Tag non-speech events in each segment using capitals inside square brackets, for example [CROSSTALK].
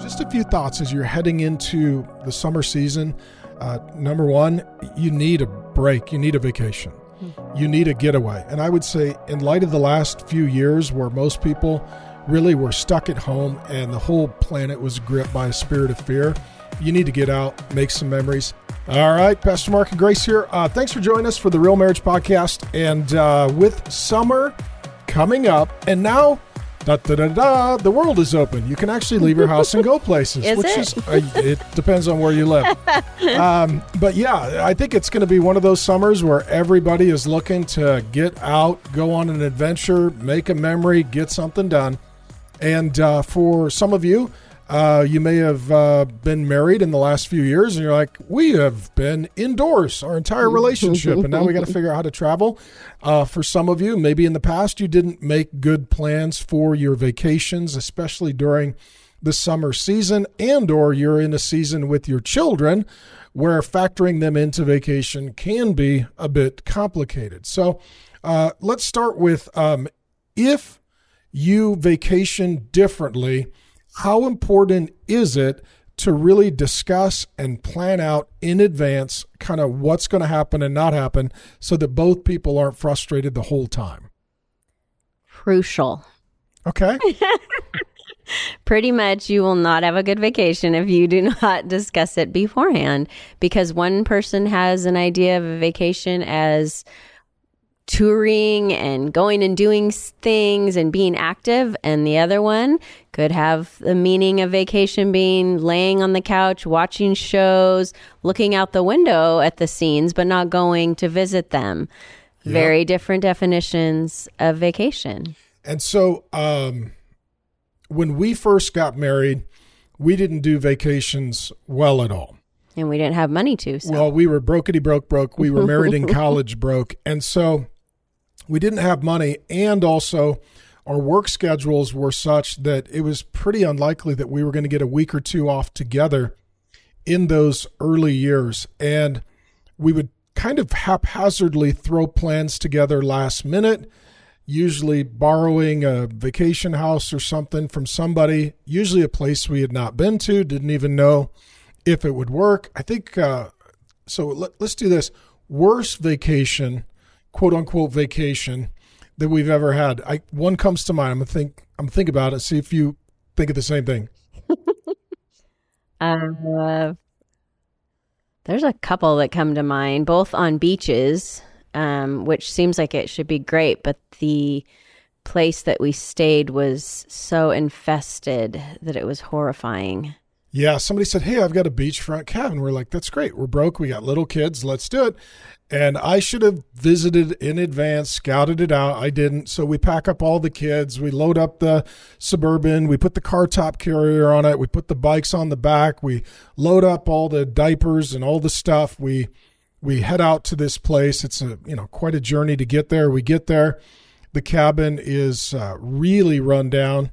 Just a few thoughts as you're heading into the summer season. Uh, number one, you need a break, you need a vacation, you need a getaway. And I would say, in light of the last few years where most people really were stuck at home and the whole planet was gripped by a spirit of fear, you need to get out, make some memories. All right, Pastor Mark and Grace here. Uh, thanks for joining us for the Real Marriage Podcast. And uh, with summer coming up, and now Da, da, da, da, the world is open. You can actually leave your house and go places, [LAUGHS] is which it? is uh, it depends on where you live. [LAUGHS] um, but yeah, I think it's going to be one of those summers where everybody is looking to get out, go on an adventure, make a memory, get something done. And uh, for some of you, uh, you may have uh, been married in the last few years, and you're like, we have been indoors our entire relationship, and now we got to [LAUGHS] figure out how to travel. Uh, for some of you, maybe in the past you didn't make good plans for your vacations, especially during the summer season, and or you're in a season with your children where factoring them into vacation can be a bit complicated. So uh, let's start with um, if you vacation differently how important is it to really discuss and plan out in advance kind of what's going to happen and not happen so that both people aren't frustrated the whole time? Crucial. Okay. [LAUGHS] Pretty much, you will not have a good vacation if you do [LAUGHS] not discuss it beforehand because one person has an idea of a vacation as touring and going and doing things and being active, and the other one could have the meaning of vacation being laying on the couch, watching shows, looking out the window at the scenes, but not going to visit them. Very different definitions of vacation. And so um, when we first got married, we didn't do vacations well at all. And we didn't have money to. So. Well, we were brokety broke broke. We were married in [LAUGHS] college broke. And so we didn't have money. And also, our work schedules were such that it was pretty unlikely that we were going to get a week or two off together in those early years. And we would kind of haphazardly throw plans together last minute, usually borrowing a vacation house or something from somebody, usually a place we had not been to, didn't even know if it would work. I think uh, so. Let, let's do this. Worst vacation, quote unquote vacation that we've ever had. I one comes to mind. I'm gonna think. I'm gonna think about it. See if you think of the same thing. [LAUGHS] Uh, there's a couple that come to mind, both on beaches, um, which seems like it should be great, but the place that we stayed was so infested that it was horrifying. Yeah, somebody said, "Hey, I've got a beachfront cabin." We're like, "That's great. We're broke. We got little kids. Let's do it." And I should have visited in advance, scouted it out. I didn't. So we pack up all the kids. We load up the suburban. We put the car top carrier on it. We put the bikes on the back. We load up all the diapers and all the stuff. We we head out to this place. It's a you know quite a journey to get there. We get there. The cabin is uh, really run down.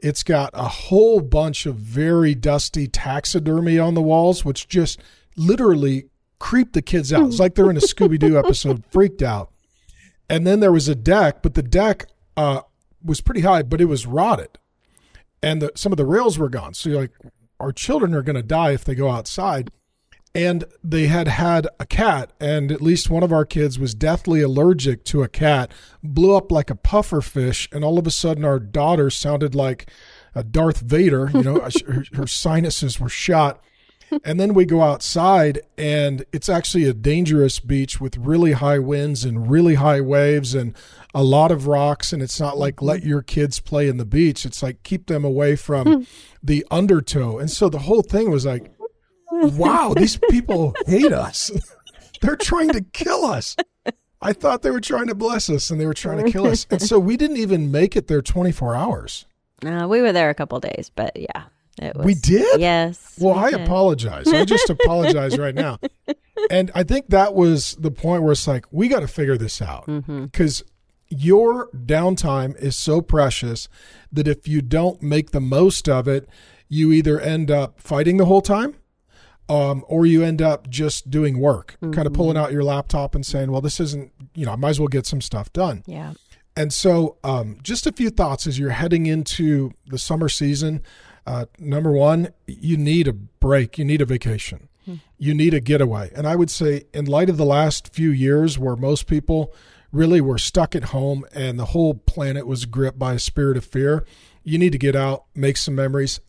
It's got a whole bunch of very dusty taxidermy on the walls, which just literally creeped the kids out. It's like they're in a Scooby Doo episode, [LAUGHS] freaked out. And then there was a deck, but the deck uh, was pretty high, but it was rotted, and the, some of the rails were gone. So you're like, our children are going to die if they go outside. And they had had a cat, and at least one of our kids was deathly allergic to a cat, blew up like a puffer fish, and all of a sudden our daughter sounded like a Darth Vader. You know, her, her sinuses were shot. And then we go outside, and it's actually a dangerous beach with really high winds and really high waves and a lot of rocks. And it's not like mm-hmm. let your kids play in the beach. It's like keep them away from hmm. the undertow. And so the whole thing was like, wow, these people hate us. [LAUGHS] They're trying to kill us. I thought they were trying to bless us and they were trying to kill us. And so we didn't even make it there 24 hours. Uh, we were there a couple days, but yeah, it was. We did? Yes. Well, we I did. apologize. I just [LAUGHS] apologize right now. And I think that was the point where it's like, we got to figure this out Mm-hmm. because your downtime is so precious that if you don't make the most of it, you either end up fighting the whole time um, or you end up just doing work, kind of pulling out your laptop and saying, well, this isn't, you know, I might as well get some stuff done. Yeah. And so, um, just a few thoughts as you're heading into the summer season. Uh, number one, you need a break. You need a vacation. You need a getaway. And I would say, in light of the last few years where most people really were stuck at home and the whole planet was gripped by a spirit of fear, you need to get out, make some memories.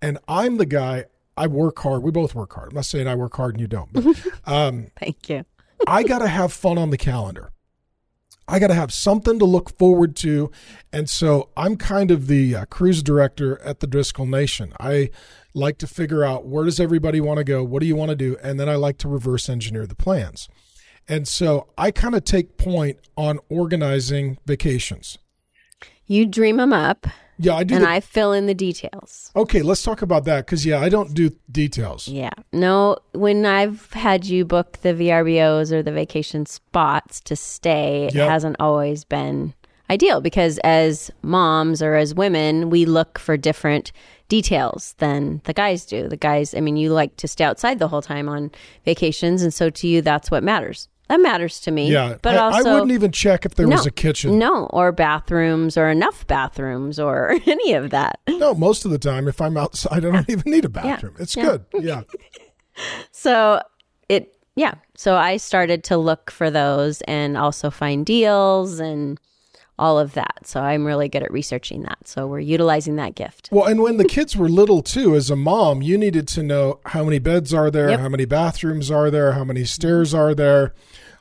And I'm the guy, I work hard. We both work hard. I'm not saying I work hard and you don't, but [LAUGHS] um, Thank you. I got to have fun on the calendar. I got to have something to look forward to. And so I'm kind of the uh, cruise director at the Driscoll Nation. I like to figure out where does everybody want to go? What do you want to do? And then I like to reverse engineer the plans. And so I kind of take point on organizing vacations. You dream them up, Yeah, I do. and the- I fill in the details. okay, let's talk about that because, yeah, I don't do details. Yeah. No, when I've had you book the VRBOs or the vacation spots to stay, Yep. it hasn't always been ideal because as moms or as women, we look for different details than the guys do. The guys, I mean, you like to stay outside the whole time on vacations, and so to you, that's what matters. That matters to me. Yeah, but I, also I wouldn't even check if there was a kitchen. no, or bathrooms, or enough bathrooms, or [LAUGHS] any of that. No, most of the time, if I'm outside, I don't even need a bathroom. It's Yeah. good. [LAUGHS] Yeah. So it, yeah. So I started to look for those and also find deals and all of that. So I'm really good at researching that. So we're utilizing that gift. Well, and when the kids were little too, as a mom, you needed to know how many beds are there, Yep. how many bathrooms are there, how many stairs are there,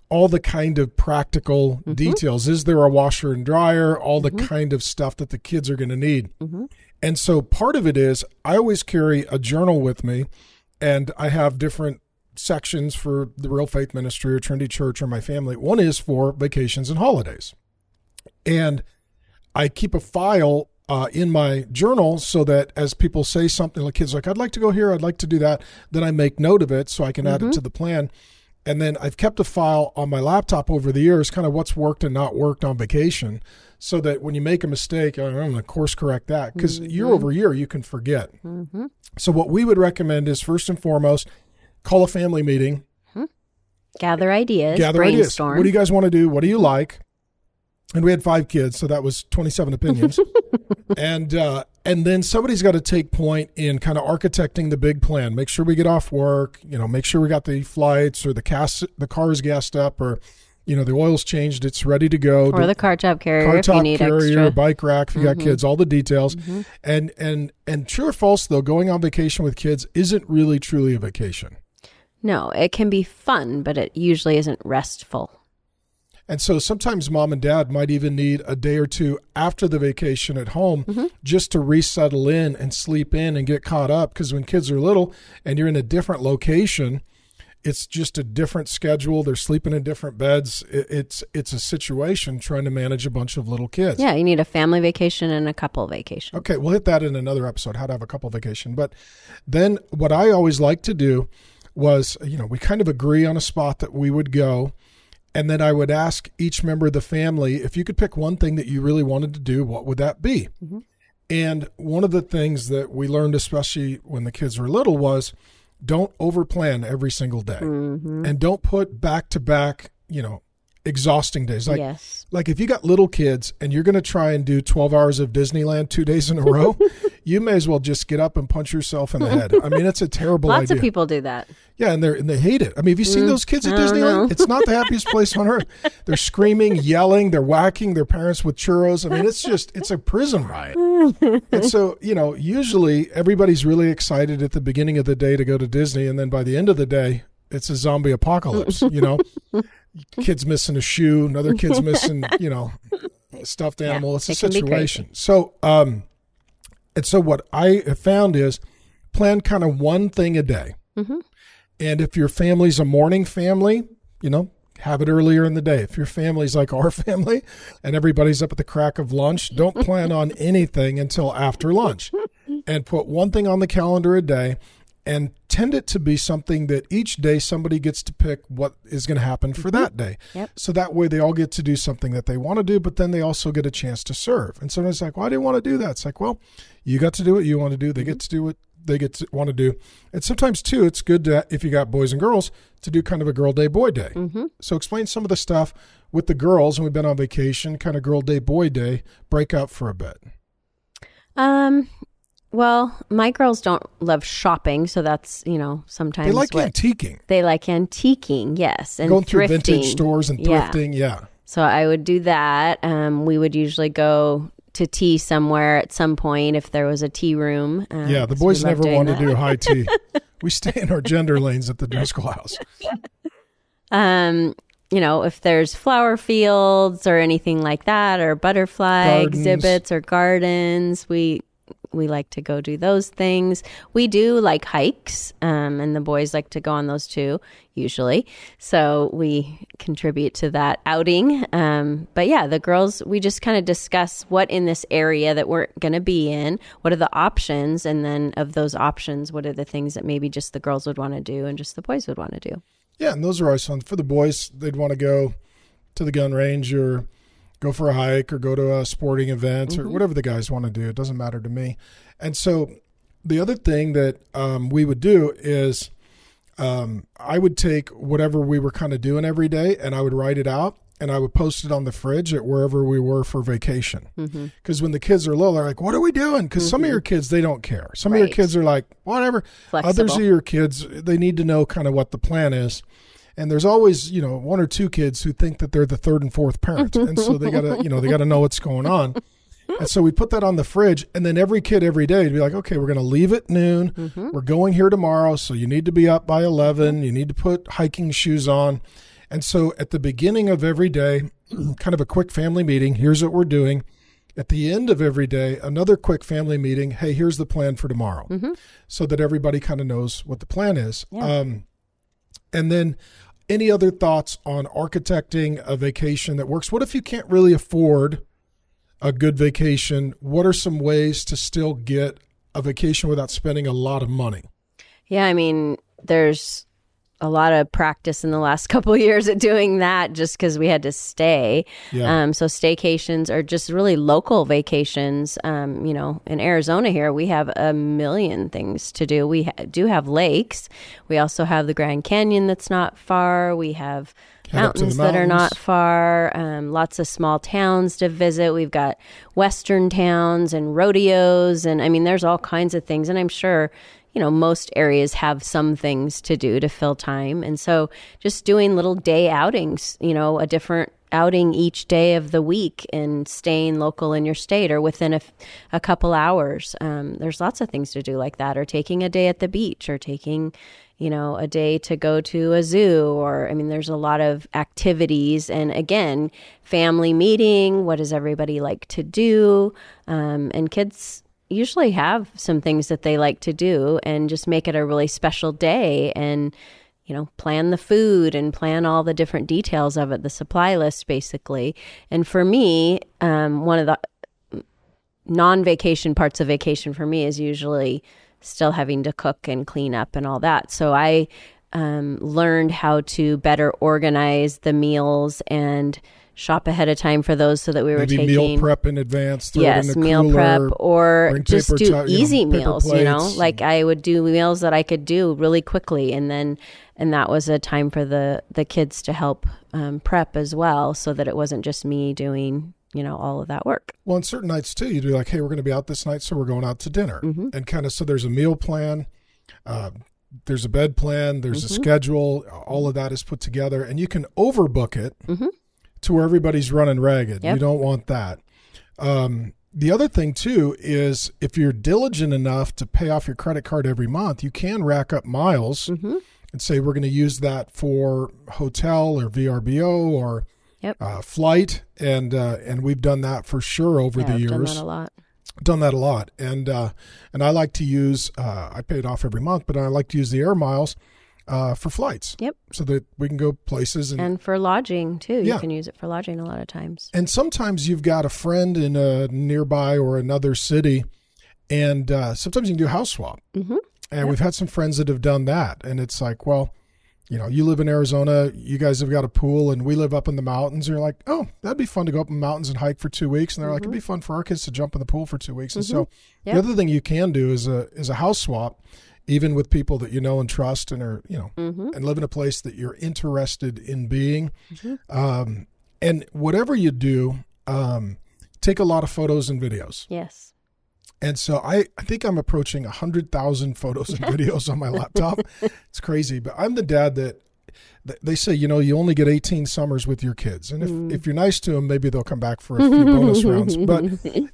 all the kind of practical Mm-hmm. details. Is there a washer and dryer? All the kind of stuff that the kids are going to need. Mm-hmm. And so part of it is I always carry a journal with me, and I have different sections for the Real Faith Ministry or Trinity Church or my family. One is for vacations and holidays. And I keep a file uh, in my journal so that as people say something, like kids like, I'd like to go here, I'd like to do that, then I make note of it so I can add it mm-hmm. to the plan. And then I've kept a file on my laptop over the years, kind of what's worked and not worked on vacation, so that when you make a mistake, oh, I'm going to course correct that because mm-hmm. year over year you can forget. Mm-hmm. So, what we would recommend is first and foremost, call a family meeting, hmm. Gather ideas, gather brainstorm. ideas. What do you guys want to do? What do you like? And we had five kids, so that was 27 opinions. [LAUGHS] and uh, and then somebody's got to take point in kind of architecting the big plan. Make sure we get off work. You know, make sure we got the flights or the cast the car's gassed up or you know the oil's changed. It's ready to go. or the car top carrier car top need carrier, extra. Mm-hmm. bike rack if you got kids, all the details. And and and true or false though, going on vacation with kids isn't really truly a vacation. No, it can be fun, but it usually isn't restful. And so sometimes mom and dad might even need a day or two after the vacation at home Mm-hmm. just to resettle in and sleep in and get caught up. Because when kids are little and you're in a different location, it's just a different schedule. They're sleeping in different beds. It's it's a situation trying to manage a bunch of little kids. Yeah, you need a family vacation and a couple vacation. Okay, we'll hit that in another episode, how to have a couple vacation. But then what I always like to do was, you know, we kind of agree on a spot that we would go. And then I would ask each member of the family if you could pick one thing that you really wanted to do, what would that be? And one of the things that we learned, especially when the kids were little, was don't overplan every single day Mm-hmm. and don't put back to back, you know, exhausting days. Like yes. like if you got little kids and you're going to try and do 12 hours of Disneyland two days in a row, [LAUGHS] you may as well just get up and punch yourself in the head. I mean, it's a terrible Lots idea. of people do that. Yeah, and they and they hate it. I mean, have you seen mm, those kids at Disneyland? know. It's not the happiest place on earth. They're [LAUGHS] screaming, yelling, they're whacking their parents with churros. I mean, it's just it's a prison riot. and so, you know, usually everybody's really excited at the beginning of the day to go to Disney, and then by the end of the day, it's a zombie apocalypse. You know, [LAUGHS] kids missing a shoe, another kid's [LAUGHS] missing, you know, stuffed animal. it's a it can be crazy. situation. So, um, and so what I have found is plan kind of one thing a day. Mm-hmm. And if your family's a morning family, you know, have it earlier in the day. If your family's like our [LAUGHS] family and everybody's up at the crack of lunch, don't plan on anything until after lunch. [LAUGHS] And put one thing on the calendar a day and tend it to be something that each day somebody gets to pick what is going to happen for that day. Yep. So that way they all get to do something that they want to do, but then they also get a chance to serve. And somebody's like, well, I didn't want to do that. It's like, well, you got to do what you want to do. They get to do what they get to want to do. And sometimes too, it's good to, if you got boys and girls to do kind of a girl day, boy day. Mm-hmm. So explain some of the stuff with the girls and we've been on vacation, kind of girl day, boy day, break out for a bit. Um, Well, my girls don't love shopping, so that's you know sometimes They like what antiquing, they like antiquing. Yes, and going through thrifting. vintage stores and Yeah. thrifting. Yeah. So I would do that. Um, we would usually go to tea somewhere at some point if there was a tea room. Uh, Yeah, the boys never want to do high tea. [LAUGHS] we stay in our gender lanes at the Driscoll house. Um, you know, if there's flower fields or anything like that, or butterfly Gardens. exhibits or gardens, we we like to go do those things. We do like hikes, um, and the boys like to go on those too, usually. So we contribute to that outing. Um, but yeah, the girls, we just kind of discuss what in this area that we're going to be in, what are the options, and then of those options, what are the things that maybe just the girls would want to do and just the boys would want to do. Yeah, and those are always fun for the boys. They'd want to go to the gun range or go for a hike or go to a sporting event or whatever the guys want to do. It doesn't matter to me. And so the other thing that um, we would do is um, I would take whatever we were kind of doing every day and I would write it out and I would post it on the fridge at wherever we were for vacation. Because when the kids are little, they're like, "What are we doing?" Because some of your kids they don't care. Some of your kids are like, "Whatever." Others of your kids they need to know kind of what the plan is. And there's always, you know, one or two kids who think that they're the third and fourth parent, and so they gotta, you know, they gotta know what's going on. And so we put that on the fridge, and then every kid every day would be like, okay, we're going to leave at noon. We're going here tomorrow, so you need to be up by 11. You need to put hiking shoes on. And so at the beginning of every day, [CLEARS THROAT] kind of a quick family meeting. Here's what we're doing. At the end of every day, another quick family meeting. Hey, here's the plan for tomorrow, so that everybody kind of knows what the plan is. Um, and then any other thoughts on architecting a vacation that works? What if you can't really afford a good vacation? What are some ways to still get a vacation without spending a lot of money? Yeah, I mean, there's a lot of practice in the last [LAUGHS] couple of years at doing that just because we had to stay. Yeah. Um, so staycations are just really local vacations. Um, you know, in Arizona here, we have a million things to do. We ha- do have lakes. We also have the Grand Canyon that's not far. We have Head up to the mountains that are not far. Um, lots of small towns to visit. We've got western towns and rodeos, and I mean, there's all kinds of things. And I'm sure, you know, most areas have some things to do to fill time. And so, just doing little day outings, you know, a different outing each day of the week and staying local in your state or within a, f- a couple hours. Um, there's lots of things to do like that, or taking a day at the beach, or taking you know, a day to go to a zoo, or I mean, there's a lot of activities. And again, family meeting, what does everybody like to do? Um, and kids usually have some things that they like to do and just make it a really special day and, you know, plan the food and plan all the different details of it, the supply list basically. And for me, um, one of the non vacation parts of vacation for me is usually still having to cook and clean up and all that. So I um, learned how to better organize the meals and shop ahead of time for those so that we were Maybe taking meal prep in advance. In yes the meal cooler, prep or just do towel- you know, easy meals you know like i would do meals that i could do really quickly and then and that was a time for the the kids to help um, prep as well so that it wasn't just me doing you know all of that work Well, on certain nights too, you'd be like, "Hey, we're going to be out this night, so we're going out to dinner," Mm-hmm. and kind of so there's a meal plan, uh, there's a bed plan, there's Mm-hmm. a schedule. All of that is put together, and you can overbook it Mhm. to where everybody's running ragged. Yep. You don't want that. Um, the other thing too is if you're diligent enough to pay off your credit card every month, you can rack up miles mm-hmm. and say we're going to use that for hotel or VRBO or Yep. uh, flight, and uh, and we've done that for sure over yeah, the I've years. done that a lot done that a lot, and uh, and I like to use uh, I pay it off every month, but I like to use the air miles uh, for flights. Yep. So that we can go places and. and for lodging too Yeah. you can use it for lodging a lot of times and sometimes you've got a friend in a nearby or another city, and uh, sometimes you can do house swap. mm-hmm. And we've had some friends that have done that, and it's like, well, you know, you live in Arizona, you guys have got a pool, and we live up in the mountains. And you're like, oh, that'd be fun to go up in the mountains and hike for two weeks. And they're like, it'd be fun for our kids to jump in the pool for two weeks. And so Yeah. the other thing you can do is a is a house swap, even with people that you know and trust and are you know Mm-hmm. and live in a place that you're interested in being. Um, and whatever you do, um, take a lot of photos and videos. yes And so I, I think I'm approaching 100,000 photos and [LAUGHS] videos on my laptop. It's crazy, but I'm the dad that they say, you know, you only get 18 summers with your kids. And if, mm. if you're nice to them, maybe they'll come back for a few bonus rounds. But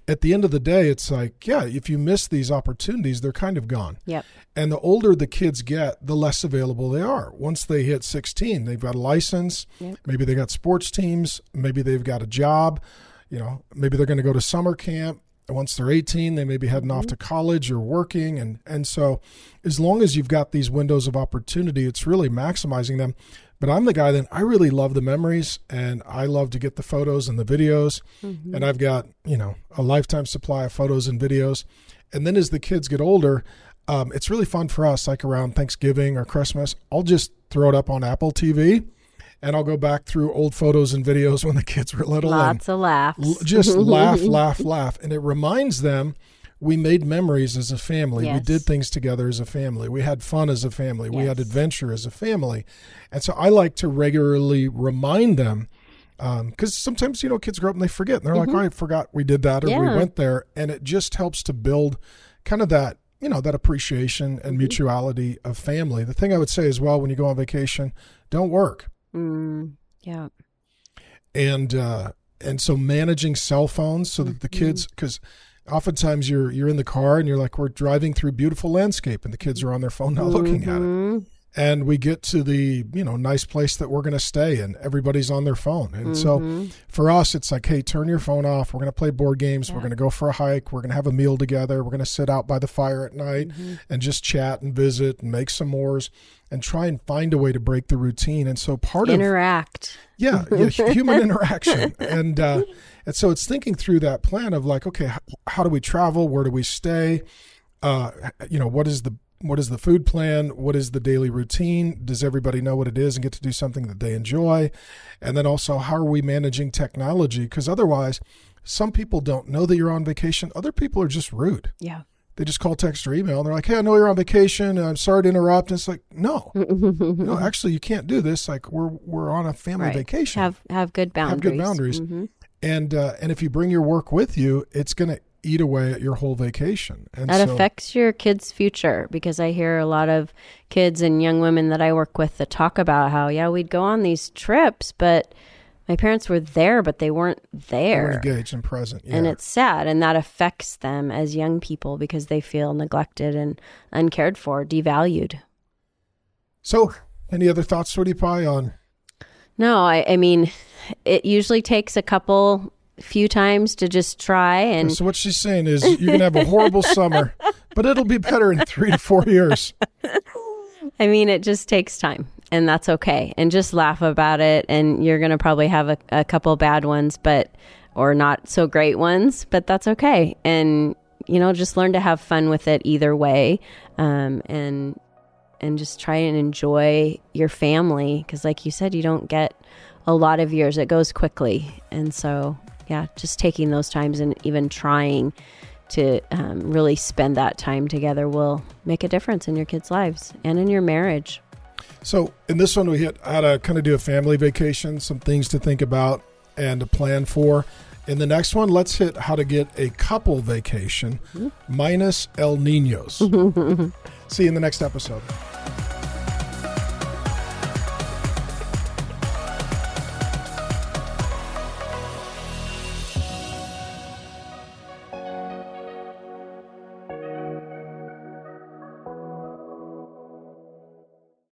[LAUGHS] at the end of the day, it's like, yeah, if you miss these opportunities, they're kind of gone. Yep. And the older the kids get, the less available they are. Once they hit 16, they've got a license. Yep. Maybe they got sports teams. Maybe they've got a job. You know, maybe they're going to go to summer camp once they're 18 they may be heading mm-hmm. off to college or working and and so as long as you've got these windows of opportunity it's really maximizing them but i'm the guy that i really love the memories and i love to get the photos and the videos mm-hmm. and i've got you know a lifetime supply of photos and videos and then as the kids get older um, it's really fun for us like around thanksgiving or christmas i'll just throw it up on apple tv and I'll go back through old photos and videos [LAUGHS] when the kids were little. Lots of laughs. just [LAUGHS] laugh, laugh, laugh. And it reminds them we made memories as a family. Yes. We did things together as a family. We had fun as a family. Yes. We had adventure as a family. And so I like to regularly remind them because um, sometimes, you know, kids grow up and they forget. And they're mm-hmm. like, oh, I forgot we did that or yeah. we went there. And it just helps to build kind of that you know that appreciation and mm-hmm. mutuality of family. The thing I would say as well when you go on vacation, don't work. Mm, yeah. And uh, and so managing cell phones so that the mm-hmm. kids because oftentimes you're you're in the car and you're like we're driving through beautiful landscape and the kids are on their phone not mm-hmm. looking at it mm-hmm and we get to the you know nice place that we're going to stay and everybody's on their phone. And mm-hmm. so for us it's like hey turn your phone off. We're going to play board games. Yeah. we're going to go for a hike. We're going to have a meal together. We're going to sit out by the fire at night mm-hmm. and just chat and visit and make some s'mores and try and find a way to break the routine. And so part interact. of yeah, [LAUGHS] yeah human interaction. And uh, and so it's thinking through that plan of like okay how, how do we travel? Where do we stay? Uh, you know what is the what is the food plan? What is the daily routine? Does everybody know what it is and get to do something that they enjoy? And then also, how are we managing technology? Because otherwise, some people don't know that you're on vacation. Other people are just rude. Yeah. They just call, text, or email. And they're like, "Hey, I know you're on vacation. I'm sorry to interrupt." And it's like, no, [LAUGHS] no, actually, you can't do this. Like, we're we're on a family right. vacation. Have have good boundaries. Have good boundaries. Mm-hmm. And uh, and if you bring your work with you, it's going to eat away at your whole vacation. And that so, affects your kids' future because I hear a lot of kids and young women that I work with that talk about how, yeah, we'd go on these trips, but my parents were there, but they weren't there. They engaged and present. Yeah. And it's sad. And that affects them as young people because they feel neglected and uncared for, devalued. So, any other thoughts, Sweetie Pie, on? No, I, I mean, it usually takes a couple few times to just try and so what she's saying is you're gonna have a horrible summer [LAUGHS] but it'll be better in three to four years. I mean it just takes time and that's okay. And just laugh about it and you're going to probably have a, a couple bad ones but or not so great ones but that's okay. And you know just learn to have fun with it either way um, and and just try and enjoy your family because like you said you don't get a lot of years. It goes quickly and so yeah, just taking those times and even trying to um, really spend that time together will make a difference in your kids' lives and in your marriage. So, in this one, we hit how to kind of do a family vacation, some things to think about and to plan for. In the next one, let's hit how to get a couple vacation mm-hmm. minus El Ninos. [LAUGHS] See you in the next episode.